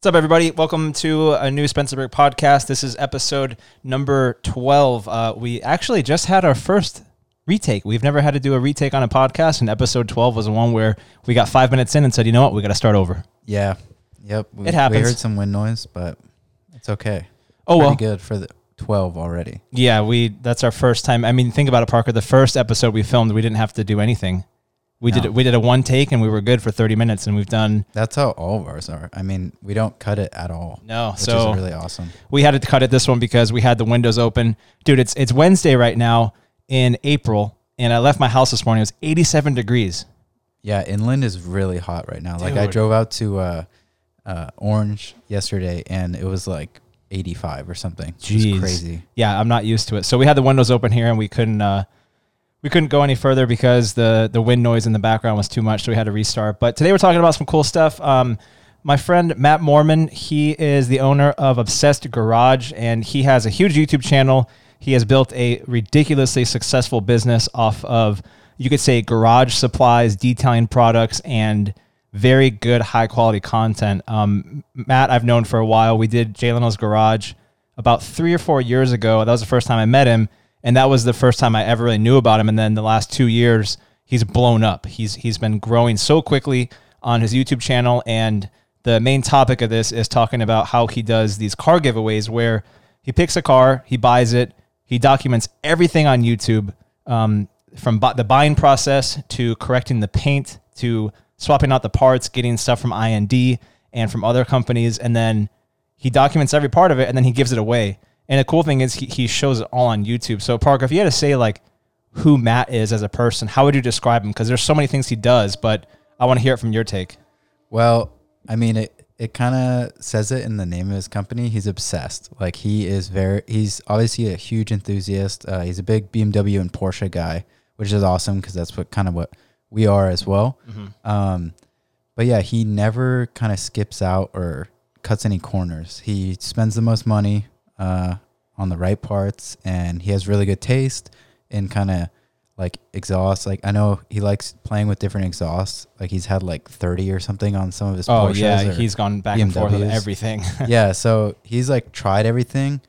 What's up, everybody? Welcome to a new Spencerberg podcast. This is episode number 12. Uh, we actually just had our first retake. We've never had to do a retake on a podcast, and episode 12 was the one where we got five minutes in and said, you know what, we got to start over. Yeah. Yep. We, It happens. We heard some wind noise, but it's okay. Oh, Pretty well. good for the 12 already. Yeah, we that's our first time. I mean, think about it, Parker. The first episode we filmed, we didn't have to do anything. We No. did we did a one take and we were good for 30 minutes and we've done That's how all of ours are. I mean, we don't cut it at all. no. Which so is really awesome. we had to cut it this one because we had the windows open. Dude, it's it's Wednesday right now in April and I left my house this morning. It was 87 degrees. Yeah, inland is really hot right now. Like I drove out to uh, uh, Orange yesterday and it was like 85 or something. It Jeez. crazy. Yeah, I'm not used to it. So we had the windows open here and we couldn't uh we couldn't go any further because the the wind noise in the background was too much, so we had to restart. But today we're talking about some cool stuff. Um my friend Matt Moreman, he is the owner of Obsessed Garage and he has a huge YouTube channel. He has built a ridiculously successful business off of you could say garage supplies, detailing products and very good high quality content. Um, Matt, I've known for a while. We did Jay Leno's Garage about three or four years ago. That was the first time I met him, and that was the first time I ever really knew about him. And then the last two years, he's blown up. He's he's been growing so quickly on his YouTube channel, and the main topic of this is talking about how he does these car giveaways where he picks a car, he buys it, he documents everything on YouTube, um, from bu- the buying process to correcting the paint to swapping out the parts, getting stuff from IND and from other companies, and then he documents every part of it and then he gives it away. And the cool thing is he, he shows it all on YouTube. So Parker, if you had to say like who Matt is as a person, how would you describe him? Because there's so many things he does, but I want to hear it from your take. Well, I mean, it, it kind of says it in the name of his company. He's obsessed. Like he is very, he's obviously a huge enthusiast. Uh, he's a big BMW and Porsche guy, which is awesome because that's what kind of what we are as well. Um, but yeah, he never kind of skips out or cuts any corners. He spends the most money uh, on the right parts, and he has really good taste in kind of like exhaust. Like I know he likes playing with different exhausts. Like he's had like thirty or something on some of his. Oh Porsches yeah, he's gone back and forth with everything. yeah. So he's like tried everything,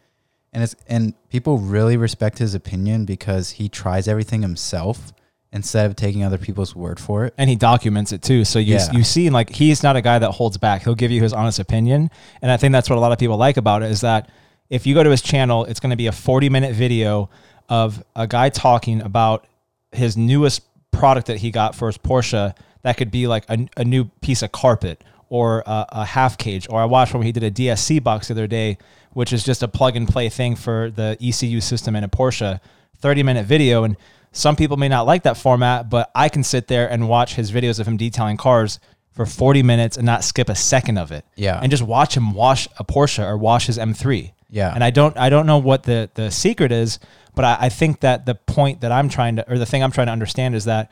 and it's and people really respect his opinion because he tries everything himself instead of taking other people's word for it. and he documents it too. So you Yeah. you see like he's not a guy that holds back. He'll give you his honest opinion, and I think that's what a lot of people like about it is that if you go to his channel, it's going to be a 40 minute video of a guy talking about his newest product that he got for his Porsche. That could be like a, a new piece of carpet or a, a half cage. Or I watched when he did a DSC box the other day, which is just a plug and play thing for the ECU system in a Porsche. 30 minute video and some people may not like that format but i can sit there and watch his videos of him detailing cars for 40 minutes and not skip a second of it Yeah. and just watch him wash a porsche or wash his m3 Yeah. and i don't i don't know what the the secret is but I, I think that the point that i'm trying to or the thing i'm trying to understand is that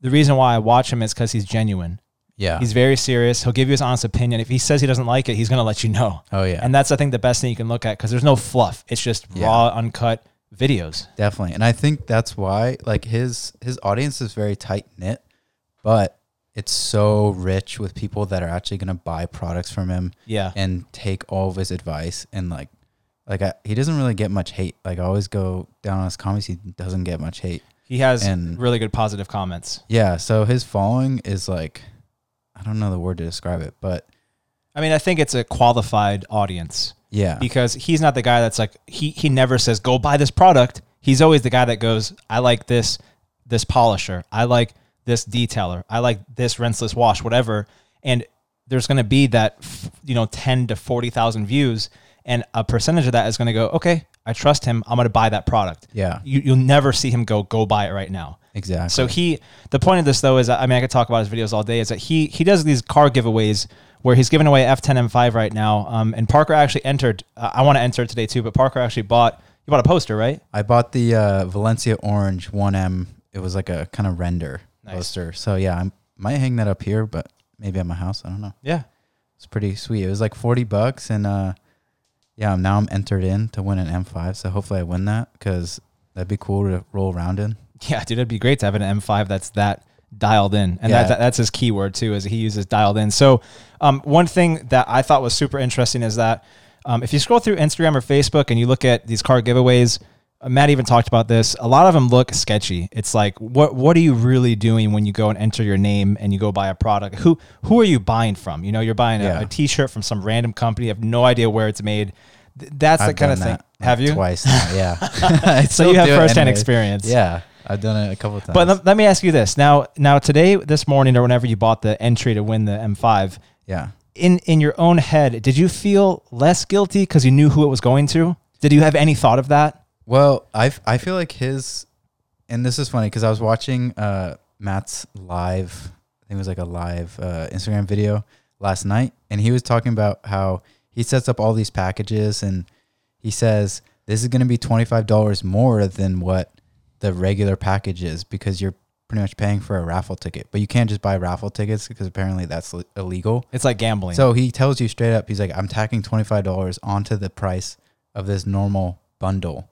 the reason why i watch him is because he's genuine Yeah. he's very serious he'll give you his honest opinion if he says he doesn't like it he's going to let you know oh yeah. and that's i think the best thing you can look at because there's no fluff it's just Yeah. raw uncut videos Definitely. And I think that's why like his his audience is very tight knit, but it's so rich with people that are actually going to buy products from him yeah and take all of his advice and like like I, he doesn't really get much hate. Like I always go down on his comments, he doesn't get much hate. He has And- really good positive comments. Yeah, so his following is like I don't know the word to describe it, but I mean, I think it's a qualified audience yeah. because he's not the guy that's like he he never says go buy this product. He's always the guy that goes, I like this this polisher. I like this detailer. I like this rinseless wash, whatever. And there's going to be that you know 10 to 40,000 views and a percentage of that is going to go, okay, I trust him. I'm going to buy that product. Yeah. You, you'll never see him go go buy it right now. Exactly. So he, the point of this though is, I mean, I could talk about his videos all day. Is that he he does these car giveaways where he's giving away F10 M5 right now. Um, and Parker actually entered. Uh, I want to enter today too, but Parker actually bought. You bought a poster, right? I bought the uh, Valencia Orange 1M. It was like a kind of render Nice. poster. So yeah, I might hang that up here, but maybe at my house. I don't know. Yeah. It's pretty sweet. It was like 40 bucks. And uh, yeah, now I'm entered in to win an M5. So hopefully I win that because that'd be cool to roll around in. Yeah, dude, it'd be great to have an M5 that's that dialed in, and Yeah. that, that's his keyword too. Is he uses dialed in. So, um, one thing that I thought was super interesting is that um, if you scroll through Instagram or Facebook and you look at these car giveaways, Matt even talked about this. A lot of them look sketchy. It's like, what what are you really doing when you go and enter your name and you go buy a product? Who who are you buying from? You know, you're buying a, Yeah. a T-shirt from some random company. You have no idea where it's made. Th- That's the I've kind of thing. that, have you? twice? Now, yeah. So you have firsthand anyways. experience. Yeah, I've done it a couple of times. But let, let me ask you this now. Now today, this morning, or whenever you bought the entry to win the M5, yeah, in in your own head, did you feel less guilty because you knew who it was going to? Did you have any thought of that? Well, I I feel like his, and this is funny because I was watching uh, Matt's live. I think it was like a live uh, Instagram video last night, and he was talking about how he sets up all these packages, and he says this is going to be twenty five dollars more than what the regular package is because you're pretty much paying for a raffle ticket, but you can't just buy raffle tickets because apparently that's illegal. It's like gambling. So he tells you straight up, he's like, I'm tacking twenty five dollars onto the price of this normal bundle,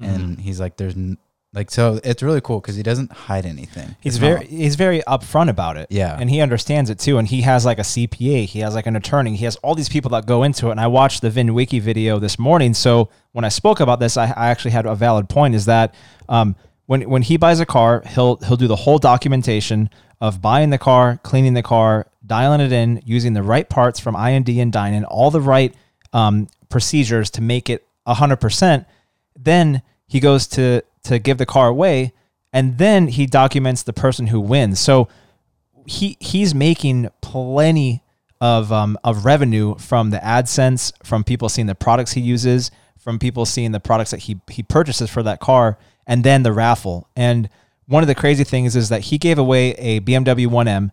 Mm-hmm. and he's like, there's n- like, so it's really cool because he doesn't hide anything. he's It's very not- he's very upfront about it. Yeah. and he understands it too. And he has like a CPA, he has like an attorney, he has all these people that go into it. And I watched the VINwiki video this morning. So when I spoke about this, I, I actually had a valid point. Is that um, when when he buys a car, he'll he'll do the whole documentation of buying the car, cleaning the car, dialing it in, using the right parts from I and D and Dinan, all the right um, procedures to make it hundred percent. Then he goes to to give the car away, and then he documents the person who wins. So he he's making plenty of um, of revenue from the AdSense, from people seeing the products he uses, from people seeing the products that he he purchases for that car, and then the raffle. And one of the crazy things is that he gave away a BMW 1M,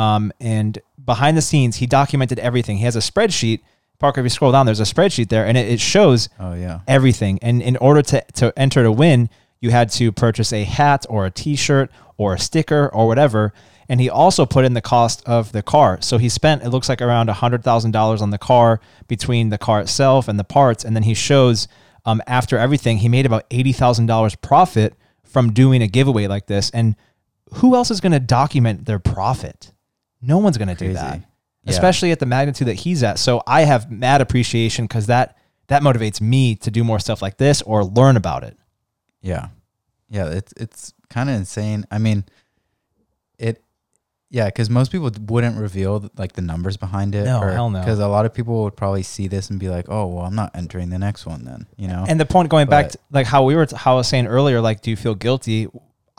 um, and behind the scenes he documented everything. He has a spreadsheet. Parker, if you scroll down, there's a spreadsheet there, and it, it shows oh yeah, everything. And in order to, to enter to win, you had to purchase a hat or a t shirt or a sticker or whatever. And he also put in the cost of the car. So he spent, it looks like around $100,000 on the car between the car itself and the parts. And then he shows um, after everything, he made about $80,000 profit from doing a giveaway like this. And who else is going to document their profit? No one's going to do that Yeah. especially at the magnitude that he's at. So I have mad appreciation because that that motivates me to do more stuff like this or learn about it. yeah, yeah. It's it's kind of insane. I mean, it. Yeah, because most people wouldn't reveal like the numbers behind it. No, hell no. Because a lot of people would probably see this and be like, "Oh, well, I'm not entering the next one." Then you know. And the point going back to like how we were how I was saying earlier, like, do you feel guilty?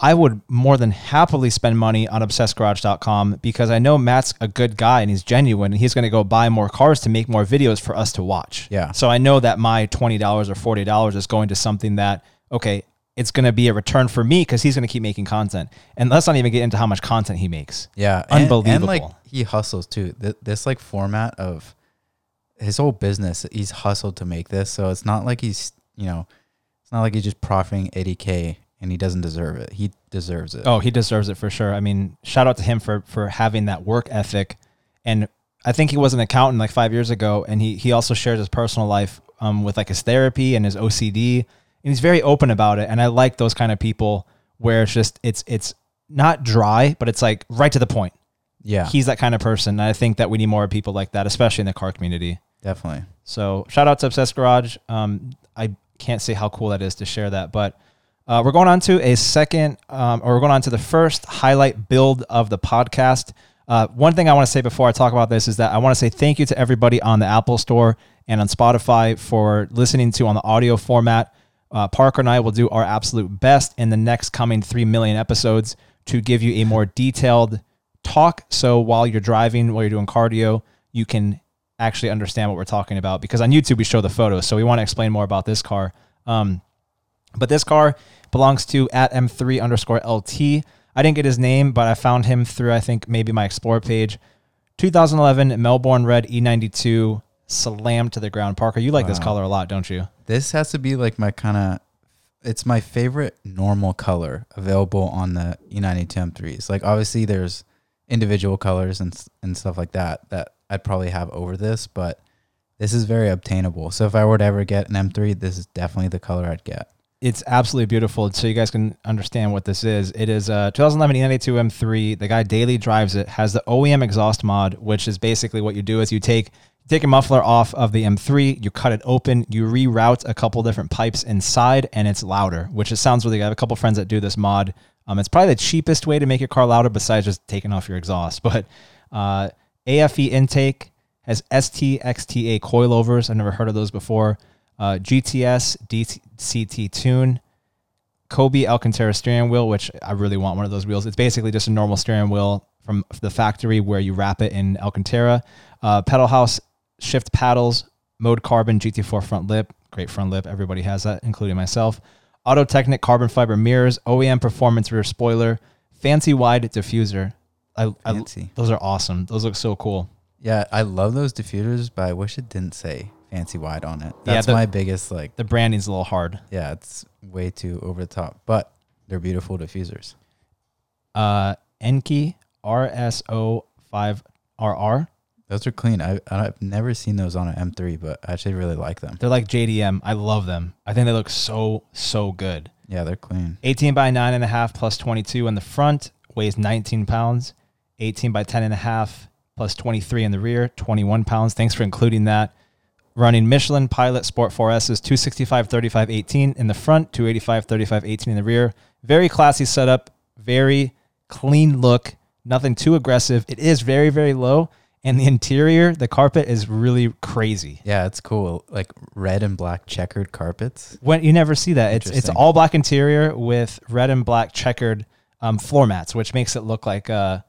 I would more than happily spend money on obsessgarage.com because I know Matt's a good guy and he's genuine and he's going to go buy more cars to make more videos for us to watch. Yeah. So I know that my $20 or $40 is going to something that, okay, it's going to be a return for me because he's going to keep making content. And let's not even get into how much content he makes. Yeah, and- And, Unbelievable. like he hustles too. Th- This like format of his whole business, he's hustled to make this. So it's not like he's you know, it's not like he's just profiting 80k and he doesn't deserve it. He deserves it. Oh, he deserves it for sure. I mean, shout out to him for for having that work ethic. And I think he was an accountant like five years ago, and he he also shares his personal life um, with like his therapy and his OCD, and he's very open about it. And I like those kind of people where it's just it's it's not dry, but it's like right to the point. yeah, He's that kind of person. And I think that we need more people like that, especially in the car community. definitely. So shout out to Obsessed Garage. Um, I can't say how cool that is to share that, but uh, we're going on to a second, um, or we're going on to the first highlight build of the podcast. Uh, one thing I want to say before I talk about this is that I want to say thank you to everybody on the Apple Store and on Spotify for listening to on the audio format. Uh, Parker and I will do our absolute best in the next coming 3 million episodes to give you a more detailed talk. So while you're driving, while you're doing cardio, you can actually understand what we're talking about because on YouTube we show the photos. So we want to explain more about this car. Um, but this car belongs to at M3 underscore LT. I didn't get his name, but I found him through, I think, maybe my Explore page. 2011 Melbourne Red E92 slammed to the ground. Parker, you like this color a lot, don't you? This has to be like my kind of. It's my favorite normal color available on the E E90 M3s. Like obviously there's individual colors and and stuff like that that I'd probably have over this, but this is very obtainable. So if I were to ever get an M3, this is definitely the color I'd get. It's absolutely beautiful. So you guys can understand what this is. It is a 2011 E92 M3. The guy daily drives it. Has the OEM exhaust mod, which is basically what you do is you take take a muffler off of the M3, you cut it open, you reroute a couple different pipes inside, and it's louder. Which it sounds really good. I have a couple friends that do this mod. Um, it's probably the cheapest way to make your car louder besides just taking off your exhaust. But uh, AFE intake has ST XTA coilovers. I've never heard of those before. Uh, GTS DCT tune, Kobe Alcantara steering wheel, which I really want one of those wheels. It's basically just a normal steering wheel from the factory where you wrap it in Alcantara. Uh, pedal house shift paddles, mode carbon GT4 front lip, great front lip. Everybody has that, including myself. Autotecknic carbon fiber mirrors, OEM performance rear spoiler, fancy wide diffuser. I, I, Fancy. those are awesome. Those look so cool. Yeah, I love those diffusers, but I wish it didn't say fancy wide on it. Yeah, That's the- my biggest like. The branding's a little hard. Yeah, it's way too over the top, but they're beautiful diffusers. Uh, Enkei RS05RR. Those are clean. I I've never seen those on an M3, but I actually really like them. They're like JDM. I love them. I think they look so so good. Yeah, they're clean. 18 by 9.5 plus 22 in the front weighs 19 pounds. 18 by 10.5 plus 23 in the rear, 21 pounds. Thanks for including that. Running Michelin Pilot Sport 4S's 265 35 18 in the front, 285 35 18 in the rear. Very classy setup, very clean look, nothing too aggressive. It is very, very low. And the interior, the carpet is really crazy. Yeah, it's cool. Like red and black checkered carpets. When you never see that, it's it's all black interior with red and black checkered um, floor mats, which makes it look like uh,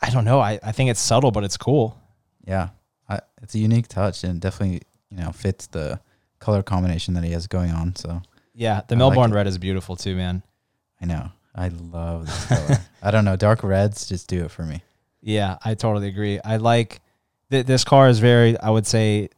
I don't know. I, I think it's subtle, but it's cool. Yeah, I, it's a unique touch and definitely you know fits the color combination that he has going on. So Yeah, the I Melbourne it. red is beautiful too, man. I know I love this color. I don't know, dark reds just do it for me. Yeah, I totally agree. I like th- this car is very, I would say,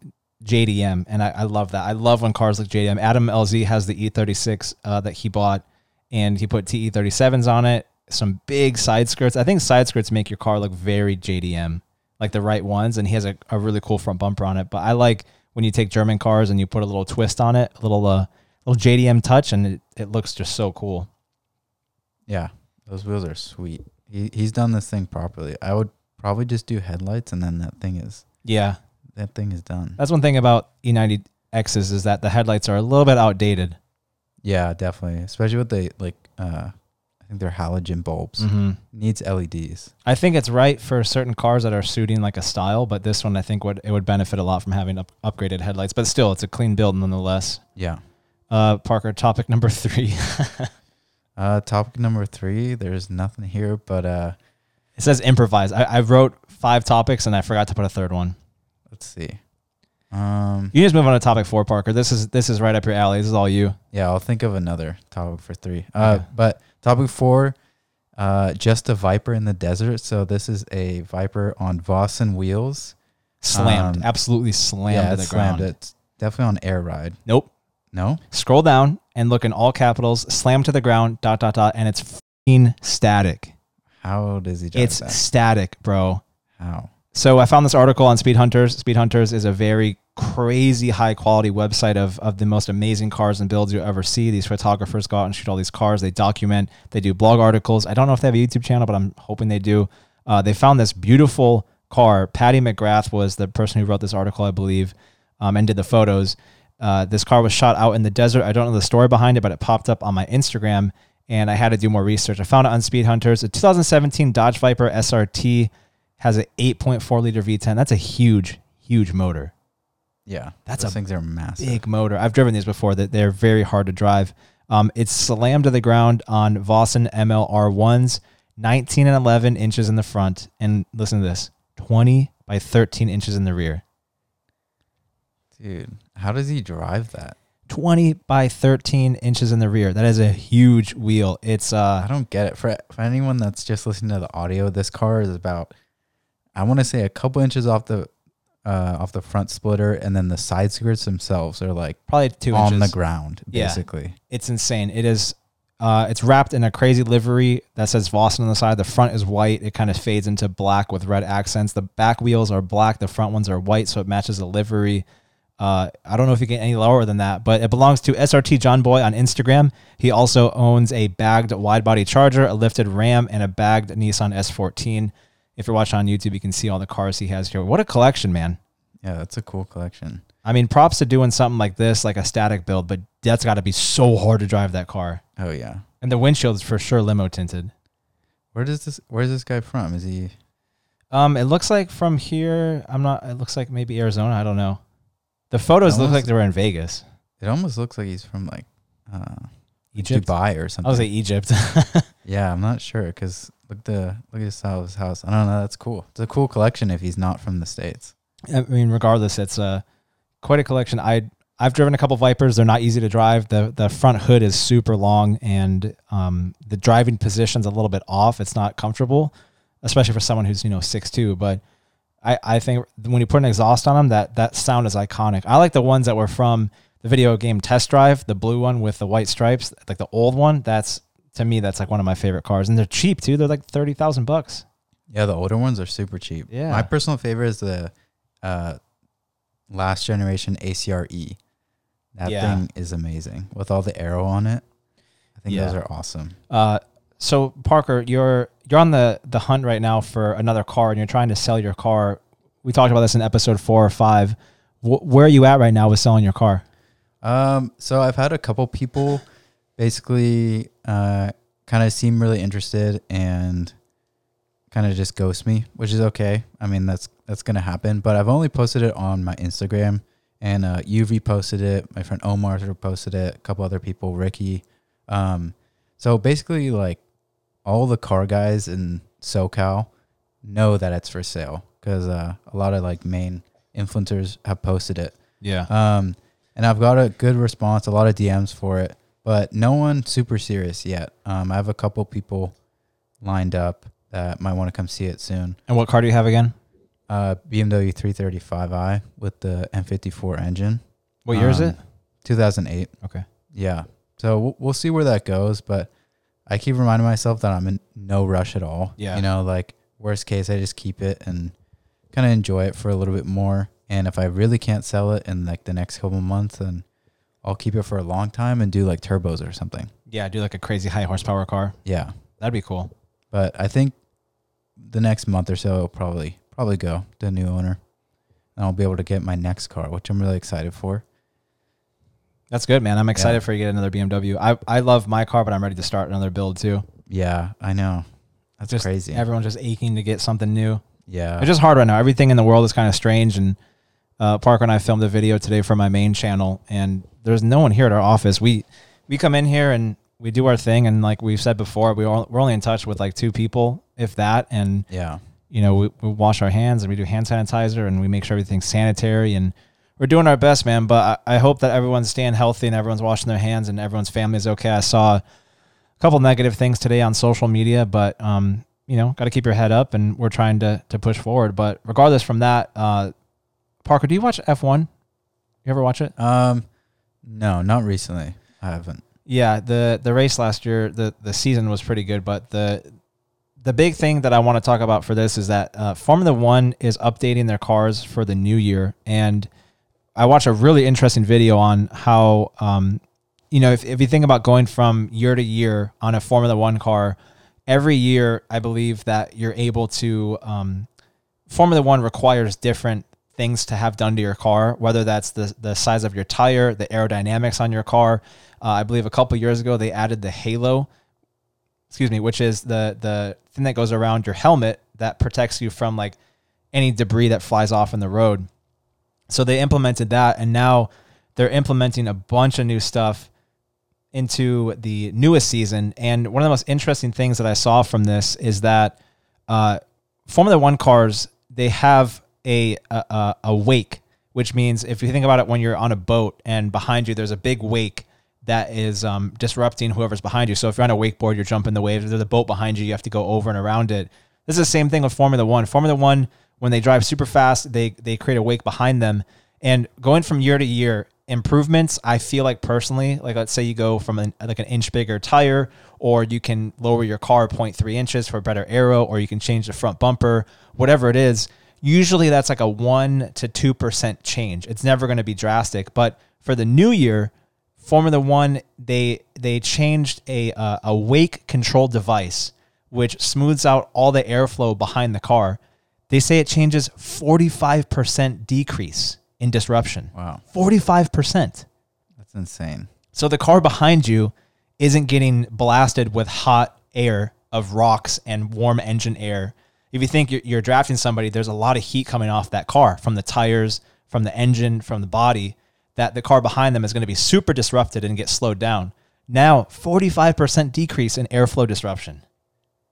JDM, and I, I love that. I love when cars look JDM. Adam LZ has the E36 uh, that he bought, and he put TE37s on it. Some big side skirts. I think side skirts make your car look very JDM, like the right ones. And he has a, a really cool front bumper on it. But I like when you take German cars and you put a little twist on it, a little uh, little JDM touch, and it, it looks just so cool. Yeah, those wheels are sweet. He he's done this thing properly. I would probably just do headlights and then that thing is Yeah, that thing is done. that's one thing about E E90Xs is that the headlights are a little bit outdated. Yeah, definitely. Especially with the like uh I think they're halogen bulbs. Mm-hmm. Needs LEDs. I think it's right for certain cars that are suiting like a style, but this one I think would it would benefit a lot from having up, upgraded headlights. But still, it's a clean build nonetheless. Yeah. Uh, Parker, topic number three. Uh topic number three, there's nothing here but uh it says improvise. I, I wrote five topics and I forgot to put a third one. let's see. Um You just move on to topic four, Parker. This is this is right up your alley. This is all you. yeah, I'll think of another topic for three. Uh Okay. but topic four, uh just a Viper in the desert. So this is a Viper on Vossen wheels. Slammed, Um, absolutely slammed yeah, to the ground. It's definitely on air ride. Nope. No? Scroll down and look in all capitals. Slam to the ground. Dot dot dot, and it's fing static. How does he It's that? static, bro. How? So I found this article on Speedhunters. Speed Hunters is a very crazy high quality website of, of the most amazing cars and builds you'll ever see. These photographers go out and shoot all these cars. They document, they do blog articles. I don't know if they have a YouTube channel, but I'm hoping they do. Uh, they found this beautiful car. Patty McGrath was the person who wrote this article, I believe, um, and did the photos. Uh, this car was shot out in the desert. I don't know the story behind it, but it popped up on my Instagram, and I had to do more research. I found it on Speedhunters. A 2017 Dodge Viper SRT has an 8.4 liter V10. That's a huge, huge motor. Yeah. That's those a things are massive. Big motor. I've driven these before. That they're very hard to drive. Um, it's slammed to the ground on Vossen MLR ones, 19 and 11 inches in the front, and listen to this, 20 by 13 inches in the rear. Dude, how does he drive that? 20 by 13 inches in the rear. That is a huge wheel. It's uh I don't get it. For for anyone that's just listening to the audio, this car is about I want to say a couple inches off the uh off the front splitter and then the side skirts themselves are like probably two on inches. the ground Yeah. basically. it's insane. It is. Uh, it's wrapped in a crazy livery that says Vossen on the side. The front is white. It kind of fades into black with red accents. The back wheels are black. The front ones are white, so it matches the livery. Uh, I don't know if you get any lower than that, but it belongs to SRT John Boy on Instagram. He also owns a bagged wide body Charger, a lifted Ram, and a bagged Nissan S14. If you're watching on YouTube, you can see all the cars he has here. What a collection, man! Yeah, that's a cool collection. I mean, props to doing something like this, like a static build, but that's got to be so hard to drive that car. Oh yeah. And the windshield is for sure limo tinted. Where does this? Where's this guy from? Is he? Um, it looks like from here. I'm not. It looks like maybe Arizona. I don't know. The photos look like they were in Vegas, It almost looks like he's from like uh, Egypt. Dubai or something. I was like Egypt. yeah, I'm not sure because look the look at his house. I don't know. That's cool. It's a cool collection if he's not from the states. I mean, regardless, it's a quite a collection. I I've driven a couple Vipers. They're not easy to drive. the The front hood is super long, and um, the driving position's a little bit off. It's not comfortable, especially for someone who's you know six two. But I I think when you put an exhaust on them, that that sound is iconic. I like the ones that were from the video game Test Drive, the blue one with the white stripes, like the old one. That's to me, that's like one of my favorite cars, and they're cheap too. They're like thirty thousand bucks. Yeah, the older ones are super cheap. Yeah. My personal favorite is the uh, last generation ACR E. That Yeah. thing is amazing with all the aero on it. I think those are awesome. Uh, so Parker, you're you're on the the hunt right now for another car, and you're trying to sell your car. We talked about this in episode four or five. Wh- where are you at right now with selling your car? Um, so I've had a couple people basically uh, kind of seem really interested and kind of just ghost me, which is okay. I mean, that's that's gonna happen. But I've only posted it on my Instagram, and uh, you reposted it. My friend Omar reposted it. A couple other people, Ricky. Um, so basically, like all the car guys in SoCal know that it's for sale because uh, a lot of like main influencers have posted it. Yeah. Um, and I've got a good response, a lot of DMs for it, but no one super serious yet. Um, I have a couple people lined up that might want to come see it soon. and what car do you have again? Uh, BMW 335i with the M54 engine, What year is Um, it? 2008. Okay. Yeah. So we'll, we'll see where that goes, but I keep reminding myself that I'm in no rush at all. Yeah. You know, like worst case, I just keep it and kind of enjoy it for a little bit more. And if I really can't sell it in like the next couple months, then I'll keep it for a long time and do like turbos or something. Yeah, do like a crazy high horsepower car. Yeah. That'd be cool. But I think the next month or so, it'll probably probably go to a new owner, and I'll be able to get my next car, which I'm really excited for. That's good, man. I'm excited Yeah. for you to get another BMW. I I love my car, but I'm ready to start another build too. Yeah, I know. That's Just crazy. Everyone's just aching to get something new. yeah. It's just hard right now. Everything in the world is kind of strange. And uh, Parker and I filmed a video today for my main channel, and there's no one here at our office. We we come in here and we do our thing, and like we've said before, we all, we're only in touch with like two people, if that. And yeah. you know, we, we wash our hands and we do hand sanitizer, and we make sure everything's sanitary, and we're doing our best, man. But I, I hope that everyone's staying healthy and everyone's washing their hands and everyone's family is okay. I saw a couple negative things today on social media, but um, you know, got to keep your head up, and we're trying to to push forward. But regardless from that, uh, Parker, do you watch F one? You ever watch it? Um, no, not recently. I haven't. Yeah, the the race last year, the the season was pretty good, but the the big thing that I want to talk about for this is that uh, Formula One is updating their cars for the new year, and I watched a really interesting video on how, um, you know, if if you think about going from year to year on a Formula One car, every year I believe that you're able to. Um, Formula One requires different things to have done to your car, whether that's the the size of your tire, the aerodynamics on your car. Uh, I believe a couple years ago they added the halo, excuse me, which is the the thing that goes around your helmet that protects you from like any debris that flies off in the road. So they implemented that, and now they're implementing a bunch of new stuff into the newest season. And one of the most interesting things that I saw from this is that uh, Formula One cars they have a, a a- wake, which means if you think about it, when you're on a boat and behind you there's a big wake that is um, disrupting whoever's behind you. So if you're on a wakeboard, you're jumping the waves. There's a boat behind you, you have to go over and around it. This is the same thing with Formula One. Formula One, when they drive super fast, they they create a wake behind them. And going from year to year, improvements. I feel like personally, like let's say you go from an, like an inch bigger tire, or you can lower your car 0.3 inches for a better aero, or you can change the front bumper, whatever it is. Usually that's like a 1 to 2% change. It's never going to be drastic, but for the new year, Formula 1 they they changed a uh, a wake control device which smooths out all the airflow behind the car. They say it changes 45% decrease in disruption. Wow, 45%. that's insane. So the car behind you isn't getting blasted with hot air of rocks and warm engine air. If you think you're, you're drafting somebody, there's a lot of heat coming off that car from the tires, from the engine, from the body, that the car behind them is going to be super disrupted and get slowed down. Now, 45% decrease in airflow disruption.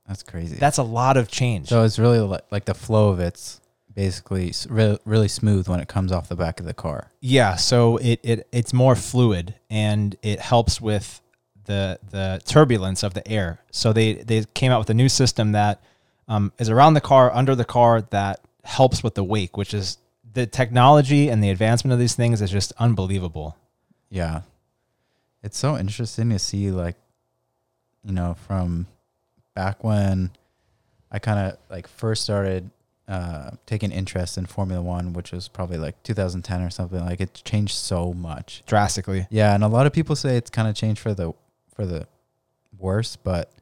That's crazy. That's a lot of change. so it's really like, like the flow of it's basically s- re- really smooth when it comes off the back of the car. Yeah, so it, it it's more fluid and it helps with the the turbulence of the air. So they they came out with a new system that um, is around the car, under the car, that helps with the wake, which is the technology and the advancement of these things is just unbelievable. Yeah. It's so interesting to see like you know from back when I kind of like first started uh taking interest in Formula 1 which was probably like 2010 or something like it changed so much. Drastically. Yeah, and a lot of people say it's kind of changed for the for the worse, but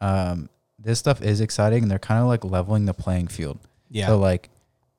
um this stuff is exciting and they're kind of like leveling the playing field. Yeah. So like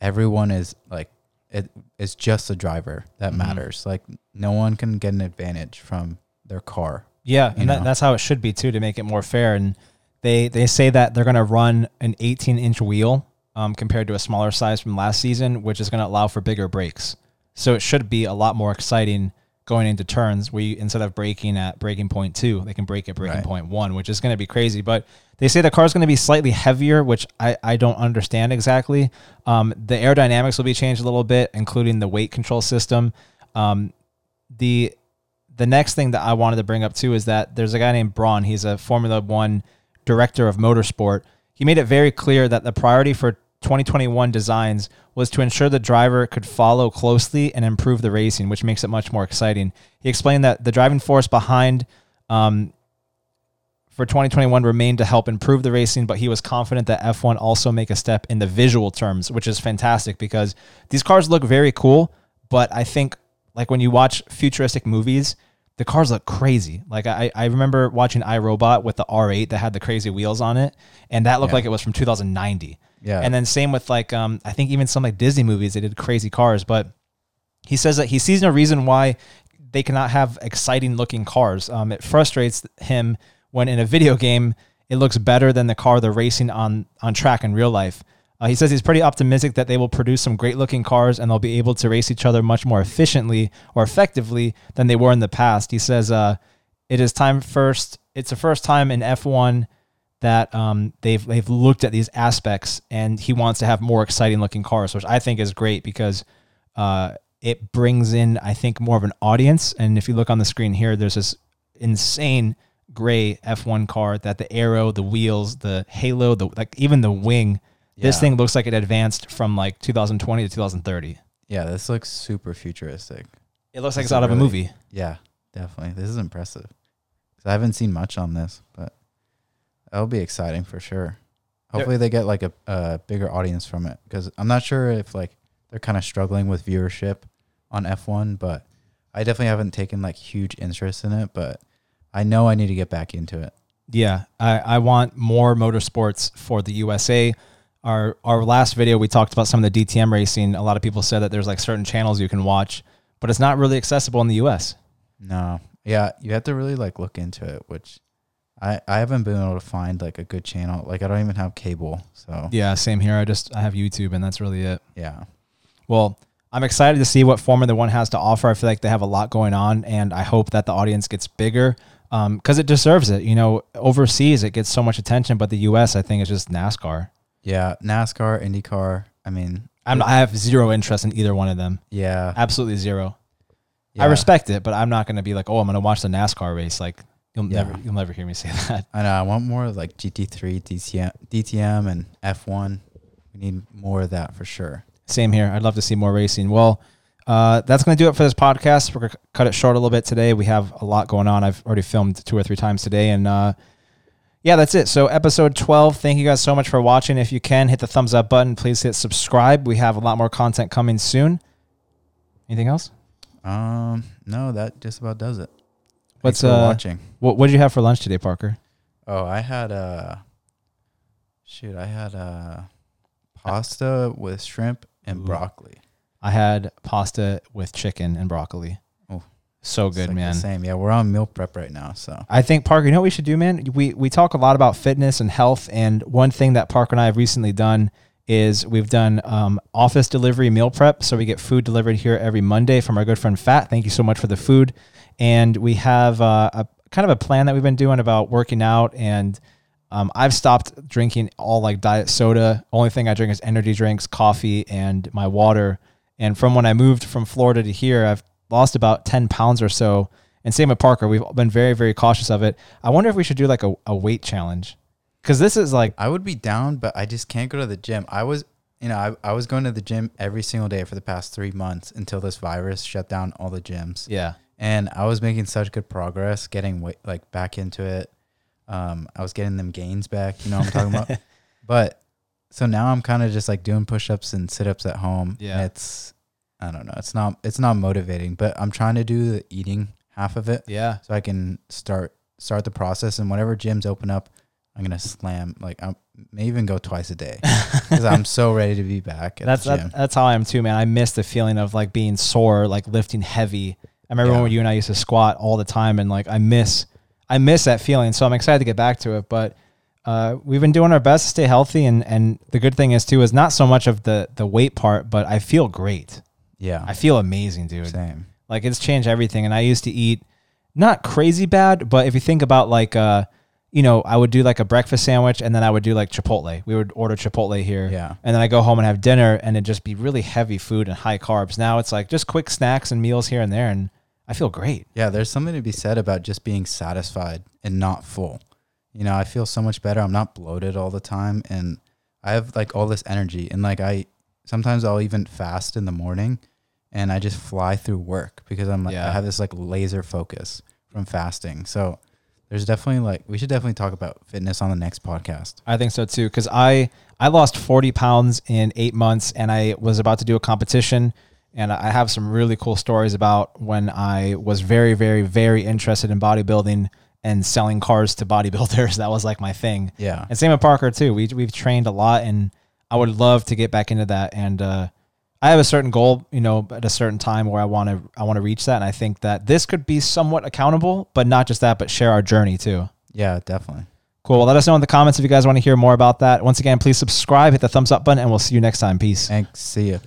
everyone is like it it's just the driver that Mhm. matters. Like no one can get an advantage from their car. Yeah, and that, that's how it should be too to make it more fair. And they they say that they're going to run an 18 inch wheel um, compared to a smaller size from last season, which is going to allow for bigger brakes. So it should be a lot more exciting going into turns where you, instead of braking at braking point two, they can brake at breaking Right. point one, which is going to be crazy. But they say the car is going to be slightly heavier, which I, I don't understand exactly. Um, the aerodynamics will be changed a little bit, including the wake control system. Um, the the next thing that I wanted to bring up too is that there's a guy named Brawn. He's a Formula One director of motorsport. He made it very clear that the priority for 2021 designs was to ensure the driver could follow closely and improve the racing, which makes it much more exciting. He explained that the driving force behind um, for 2021 remained to help improve the racing, but he was confident that F1 also make a step in the visual terms, which is fantastic because these cars look very cool, but I think like when you watch futuristic movies, the cars look crazy. Like I, I remember watching iRobot with the R8 that had the crazy wheels on it, and that looked Yeah. like it was from 2090. Yeah. And then same with like um I think even some like Disney movies they did crazy cars, but he says that he sees no reason why they cannot have exciting looking cars. Um, it frustrates him when in a video game it looks better than the car they're racing on on track in real life. Uh, he says he's pretty optimistic that they will produce some great looking cars and they'll be able to race each other much more efficiently or effectively than they were in the past. He says uh, it is time first. It's the first time in F1 that um, they've they've looked at these aspects, and he wants to have more exciting looking cars, which I think is great because uh, it brings in I think more of an audience. And if you look on the screen here, there's this insane gray F1 car that the aero, the wheels, the halo, the like even the wing. This thing looks like it advanced from like 2020 to 2030. Yeah, this looks super futuristic. It looks like it's out of a movie. Yeah, definitely. This is impressive. I haven't seen much on this, but that'll be exciting for sure. Hopefully, they get like a, a bigger audience from it because I'm not sure if like they're kind of struggling with viewership on F1, but I definitely haven't taken like huge interest in it. But I know I need to get back into it. Yeah, I, I want more motorsports for the USA. Our our last video we talked about some of the DTM racing. A lot of people said that there's like certain channels you can watch, but it's not really accessible in the US. No, yeah, you have to really like look into it, which I I haven't been able to find like a good channel. Like I don't even have cable, so Yeah, same here. I just I have YouTube and that's really it. yeah. Well, I'm excited to see what Formula One has to offer. I feel like they have a lot going on, and I hope that the audience gets bigger Um, because it deserves it. You know, overseas it gets so much attention, but the U.S. I think is just NASCAR. Yeah, NASCAR, IndyCar. I mean, I'm, I have zero interest in either one of them. yeah, Absolutely zero. yeah. I respect it, but I'm not going to be like, oh, I'm going to watch the NASCAR race. Like, you'll Yeah. never, you'll never hear me say that. I know. I want more like GT3, DTM, DTM, and F1. We need more of that for sure. Same here. I'd love to see more racing. Well, uh, that's going to do it for this podcast. We're going to cut it short a little bit today. We have a lot going on. I've already filmed two or three times today, and uh, yeah, that's it. So episode 12. Thank you guys so much for watching. If you can hit the thumbs up button, please hit subscribe. We have a lot more content coming soon. Anything else? Um, no, that just about does it. What's, Thanks for uh, watching? What What did you have for lunch today, Parker? Oh, I had a shoot, I had a pasta with shrimp and Ooh. broccoli. I had pasta with chicken and broccoli. Oh. so good, like man. Same. Yeah, we're on meal prep right now, so I think Parker, you know what we should do, man? We we talk a lot about fitness and health, and one thing that Parker and I have recently done is we've done um, office delivery meal prep. So we get food delivered here every Monday from our good friend Fat. Thank you so much for the food, and we have uh, a kind of a plan that we've been doing about working out and. Um, I've stopped drinking all like diet soda. Only thing I drink is energy drinks, coffee, and my water. And from when I moved from Florida to here, I've lost about 10 pounds or so. And same with Parker. We've been very, very cautious of it. I wonder if we should do like a, a weight challenge. Cause this is like, I would be down, but I just can't go to the gym. I was you know, I, I was going to the gym every single day for the past three months until this virus shut down all the gyms. yeah, and I was making such good progress getting weight, like back into it. Um, I was getting them gains back, you know what I'm talking about. But so now I'm kind of just like doing push-ups and sit-ups at home. Yeah. and it's I don't know, it's not it's not motivating, but I'm trying to do the eating half of it yeah. so I can start start the process. And whenever gyms open up, I'm gonna slam like I may even go twice a day because I'm so ready to be back at That's the gym. that, that's how I am too, man. I miss the feeling of like being sore, like lifting heavy. I remember Yeah. when you and I used to squat all the time, and like I miss, I miss that feeling. So I'm excited to get back to it. But uh, we've been doing our best to stay healthy, and and the good thing is too is not so much of the the weight part, but I feel great. yeah, I feel amazing, dude. same. Like it's changed everything. And I used to eat not crazy bad, but if you think about like uh you know, I would do like a breakfast sandwich and then I would do like Chipotle. We would order Chipotle here. Yeah. And then I go home and have dinner and it'd just be really heavy food and high carbs. Now it's like just quick snacks and meals here and there and I feel great. Yeah, there's something to be said about just being satisfied and not full. You know, I feel so much better. I'm not bloated all the time and I have like all this energy and like I sometimes I'll even fast in the morning and I just fly through work because I'm like Yeah. I have this like laser focus from fasting. So there's definitely like we should definitely talk about fitness on the next podcast. I think so too because I I lost forty pounds in eight months and I was about to do a competition and I have some really cool stories about when I was very very very interested in bodybuilding and selling cars to bodybuilders. That was like my thing. Yeah. And same with Parker too. We we've trained a lot, and I would love to get back into that. And uh, I have a certain goal, you know, at a certain time where I want to I want to reach that. And I think that this could be somewhat accountable, but not just that, but share our journey too. Yeah, definitely. Cool. Well, let us know in the comments if you guys want to hear more about that. Once again, please subscribe, hit the thumbs up button, and we'll see you next time. Peace. Thanks. See you.